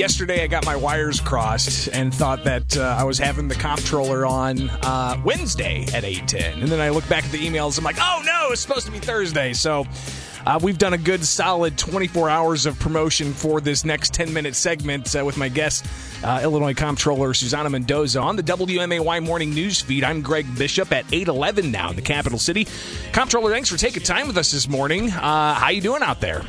yesterday I got my wires crossed and thought that uh, I was having the comptroller on uh, Wednesday at 8:10. And then I look back at the emails. And I'm like, oh no, it's supposed to be Thursday. So uh, we've done a good solid 24 hours of promotion for this next 10 minute segment uh, with my guest, uh, Illinois Comptroller Susana Mendoza on the WMAY Morning News Feed. I'm Greg Bishop at 8:11 now in the capital city. Comptroller, thanks for taking time with us this morning. Uh, how you doing out there?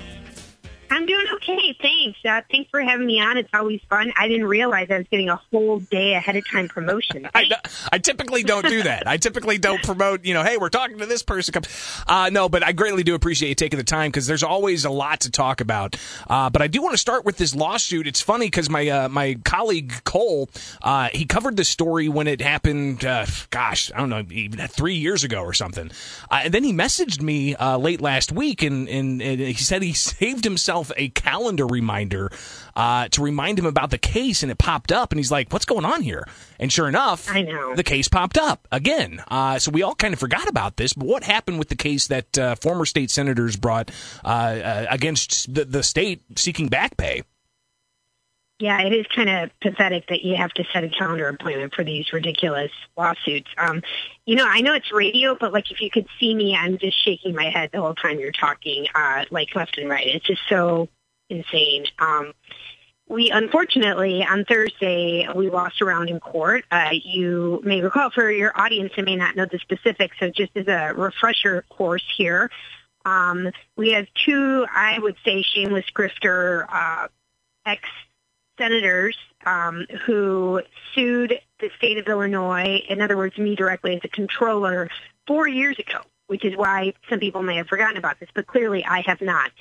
I'm doing okay, thanks. Uh, thanks for having me on. It's always fun. I didn't realize I was getting a whole day ahead of time promotion. I, I typically don't do that. I typically don't promote, you know, hey, we're talking to this person. Uh, no, but I greatly do appreciate you taking the time because there's always a lot to talk about. Uh, but I do want to start with this lawsuit. It's funny because my uh, my colleague Cole, uh, he covered this story when it happened. Uh, gosh, I don't know, even three years ago or something. Uh, and then he messaged me late last week, and, and, and he said he saved himself a calendar reminder uh, to remind him about the case, and it popped up, and he's like, "What's going on here?" And sure enough, I know the case popped up again. Uh, so we all kind of forgot about this. But what happened with the case that uh, former state senators brought uh, uh, against the, the state seeking back pay? Yeah, it is kind of pathetic that you have to set a calendar appointment for these ridiculous lawsuits. Um, you know, I know it's radio, but like if you could see me, I'm just shaking my head the whole time you're talking, uh, like left and right. It's just so insane. Um, we unfortunately on Thursday we lost around in court. Uh, you may recall for your audience who may not know the specifics, so just as a refresher course here, um, we have two, I would say, shameless grifter uh, ex senators um, who sued the state of Illinois, in other words, me directly as a controller, four years ago, which is why some people may have forgotten about this, but clearly I have not.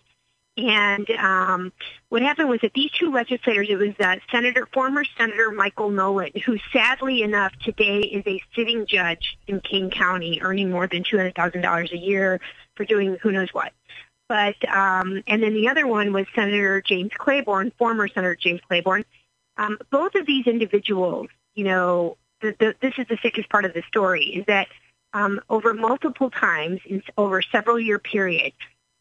And um, what happened was that these two legislators, it was uh, Senator, former Senator Michael Noland, who sadly enough today is a sitting judge in Kane County, earning more than $200,000 a year for doing who knows what. But um, and then the other one was Senator James Clayborne, former Senator James Clayborne. Um, both of these individuals, you know, the, the, this is the sickest part of the story, is that um, over multiple times in over several year period,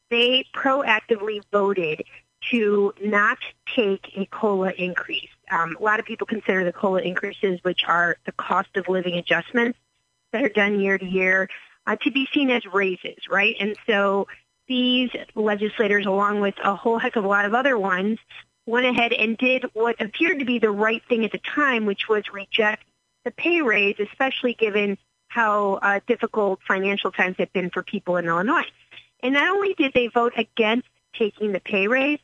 they proactively voted to not take a COLA increase. Um, a lot of people consider the COLA increases, which are the cost of living adjustments that are done year to year, uh, to be seen as raises, right? And so these legislators, along with a whole heck of a lot of other ones, went ahead and did what appeared to be the right thing at the time, which was reject the pay raise, especially given how uh, difficult financial times have been for people in Illinois. And not only did they vote against taking the pay raise,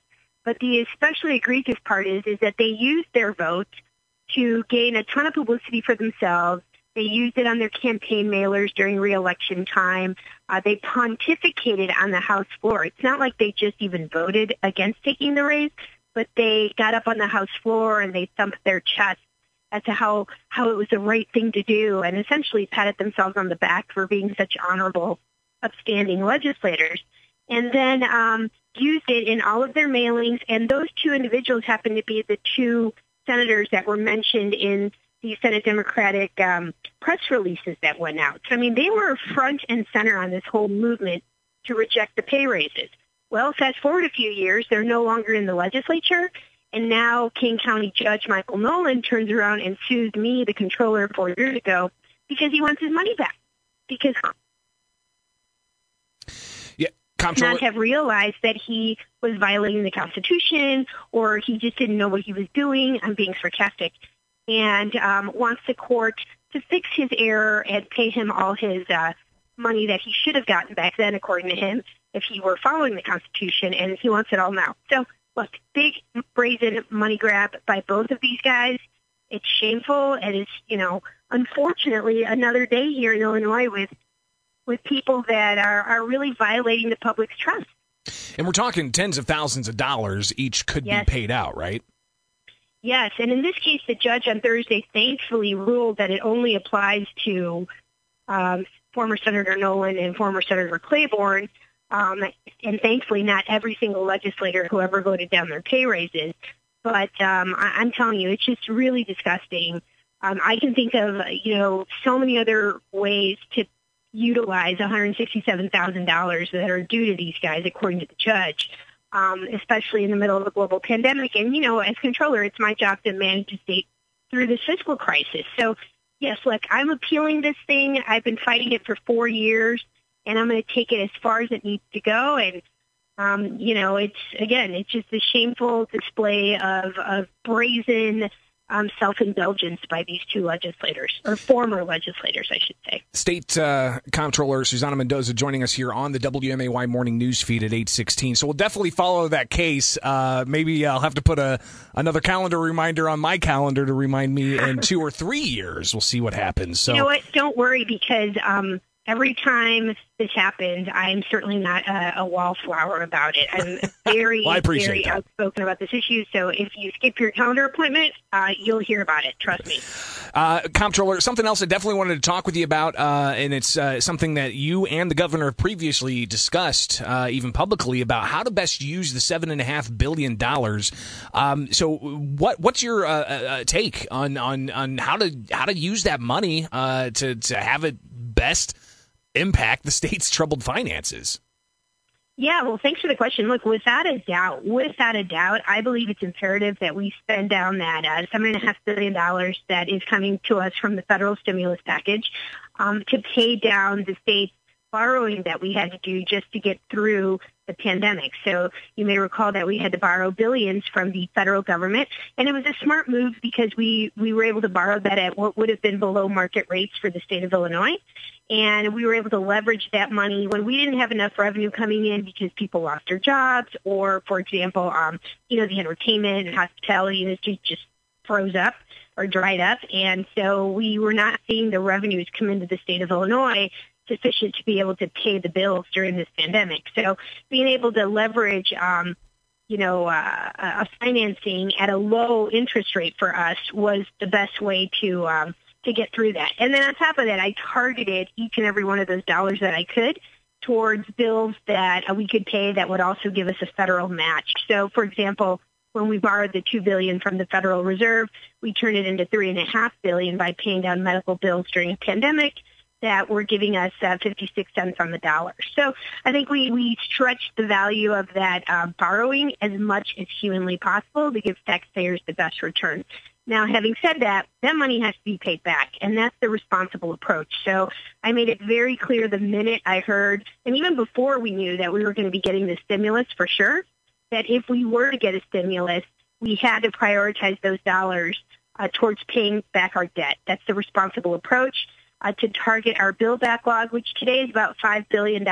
but the especially egregious part is, is that they used their vote to gain a ton of publicity for themselves they used it on their campaign mailers during reelection time. Uh, they pontificated on the House floor. It's not like they just even voted against taking the raise, but they got up on the House floor and they thumped their chest as to how, how it was the right thing to do and essentially patted themselves on the back for being such honorable, upstanding legislators. And then um, used it in all of their mailings. And those two individuals happened to be the two senators that were mentioned in the Senate Democratic um, press releases that went out. So, I mean, they were front and center on this whole movement to reject the pay raises. Well, fast forward a few years, they're no longer in the legislature, and now Kane County Judge Michael Noland turns around and sues me, the controller, four years ago, because he wants his money back. Because yeah, comptroller. not have realized that he was violating the Constitution or he just didn't know what he was doing. I'm being sarcastic and um, wants the court to fix his error and pay him all his uh, money that he should have gotten back then, according to him, if he were following the Constitution, and he wants it all now. So, look, big brazen money grab by both of these guys. It's shameful, and it's you know, unfortunately, another day here in Illinois with with people that are are really violating the public's trust. And we're talking tens of thousands of dollars each could yes. be paid out, right? Yes, and in this case, the judge on Thursday thankfully ruled that it only applies to um, former Senator Noland and former Senator Clayborne, um, and thankfully not every single legislator who ever voted down their pay raises. But um, I- I'm telling you, it's just really disgusting. Um, I can think of you know so many other ways to utilize $167,000 that are due to these guys, according to the judge. Um, especially in the middle of a global pandemic. And, you know, as controller, it's my job to manage the state through this fiscal crisis. So, yes, look, I'm appealing this thing. I've been fighting it for four years, and I'm going to take it as far as it needs to go. And, um, you know, it's, again, it's just a shameful display of, of brazen um, self-indulgence by these two legislators, or former legislators, I should say. State uh, Comptroller Susana Mendoza joining us here on the WMAY morning news feed at 816. So we'll definitely follow that case. Uh, maybe I'll have to put a another calendar reminder on my calendar to remind me in two or three years. We'll see what happens. So You know what? Don't worry because um, every time this happens, I'm certainly not a, a wallflower about it. I'm very, well, very that. outspoken about this issue. So if you skip your calendar appointment, uh, you'll hear about it. Trust me. Uh, Comptroller, something else I definitely wanted to talk with you about, uh, and it's uh, something that you and the governor have previously discussed, uh, even publicly, about how to best use the seven and a half billion dollars. Um, so, what what's your uh, take on, on on how to how to use that money to to have it best? Impact the state's troubled finances? Yeah, well, thanks for the question. Look, without a doubt, without a doubt, I believe it's imperative that we spend down that uh, seven and a half billion dollars that is coming to us from the federal stimulus package um, to pay down the state's borrowing that we had to do just to get through the pandemic. So you may recall that we had to borrow billions from the federal government, and it was a smart move because we we were able to borrow that at what would have been below market rates for the state of Illinois, and we were able to leverage that money when we didn't have enough revenue coming in because people lost their jobs, or for example, um, you know, the entertainment and hospitality industry just froze up or dried up, and so we were not seeing the revenues come into the state of Illinois sufficient to be able to pay the bills during this pandemic. So being able to leverage, um, you know, uh, a financing at a low interest rate for us was the best way to um, to get through that. And then on top of that, I targeted each and every one of those dollars that I could towards bills that uh, we could pay that would also give us a federal match. So, for example, when we borrowed the two billion from the Federal Reserve, we turned it into three and a half billion by paying down medical bills during a pandemic that were giving us uh, 56 cents on the dollar. So I think we, we stretched the value of that uh, borrowing as much as humanly possible to give taxpayers the best return. Now, having said that, that money has to be paid back, and that's the responsible approach. So I made it very clear the minute I heard, and even before we knew that we were going to be getting the stimulus for sure, that if we were to get a stimulus, we had to prioritize those dollars uh, towards paying back our debt. That's the responsible approach uh, to target our bill backlog, which today is about $5 billion,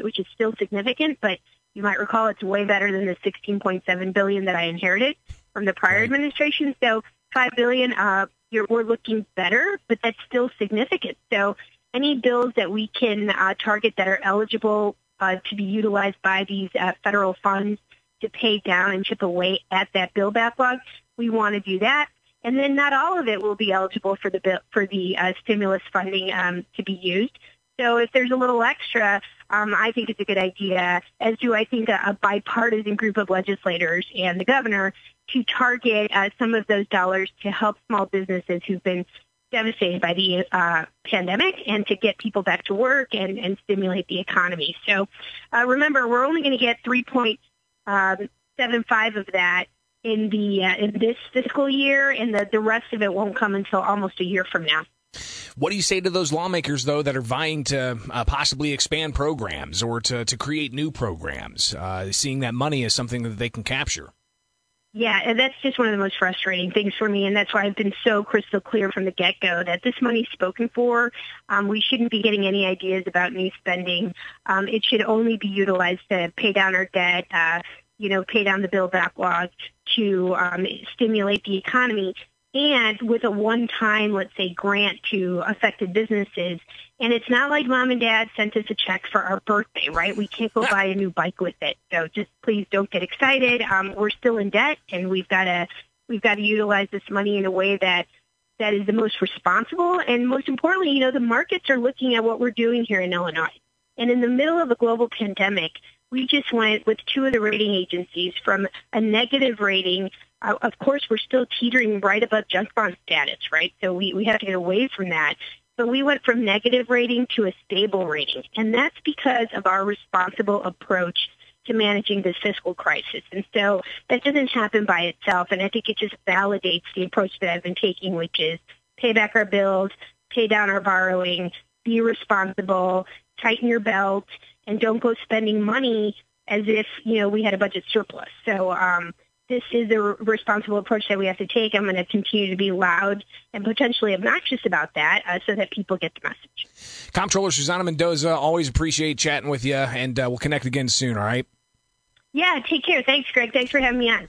which is still significant, but you might recall it's way better than the 16.7 billion that I inherited from the prior right. administration. So 5 billion, uh, we're looking better, but that's still significant. So any bills that we can uh, target that are eligible uh, to be utilized by these uh, federal funds to pay down and chip away at that bill backlog, we want to do that and then not all of it will be eligible for the for the uh, stimulus funding um, to be used. So if there's a little extra, um, I think it's a good idea, as do I think a, a bipartisan group of legislators and the governor to target uh, some of those dollars to help small businesses who've been devastated by the uh, pandemic and to get people back to work and, and stimulate the economy. So uh, remember, we're only going to get 3.75 um, of that in the uh, in this fiscal year, and the, the rest of it won't come until almost a year from now. What do you say to those lawmakers, though, that are vying to uh, possibly expand programs or to, to create new programs, uh, seeing that money as something that they can capture? Yeah, and that's just one of the most frustrating things for me, and that's why I've been so crystal clear from the get-go that this money's spoken for. Um, we shouldn't be getting any ideas about new spending. Um, it should only be utilized to pay down our debt, uh, you know, pay down the bill backlog, to um, stimulate the economy and with a one-time, let's say, grant to affected businesses. And it's not like mom and dad sent us a check for our birthday, right? We can't go buy a new bike with it. So just please don't get excited. Um, we're still in debt, and we've got to we've got to utilize this money in a way that that is the most responsible. And most importantly, you know, the markets are looking at what we're doing here in Illinois. And in the middle of a global pandemic, we just went with two of the rating agencies from a negative rating. Uh, of course, we're still teetering right above junk bond status, right? So we, we have to get away from that. But we went from negative rating to a stable rating. And that's because of our responsible approach to managing this fiscal crisis. And so that doesn't happen by itself. And I think it just validates the approach that I've been taking, which is pay back our bills, pay down our borrowing, be responsible, tighten your belt, and don't go spending money as if, you know, we had a budget surplus. So, um, this is a responsible approach that we have to take. I'm going to continue to be loud and potentially obnoxious about that uh, so that people get the message. Comptroller Susana Mendoza, always appreciate chatting with you, and uh, we'll connect again soon, all right? Yeah, take care. Thanks, Greg. Thanks for having me on.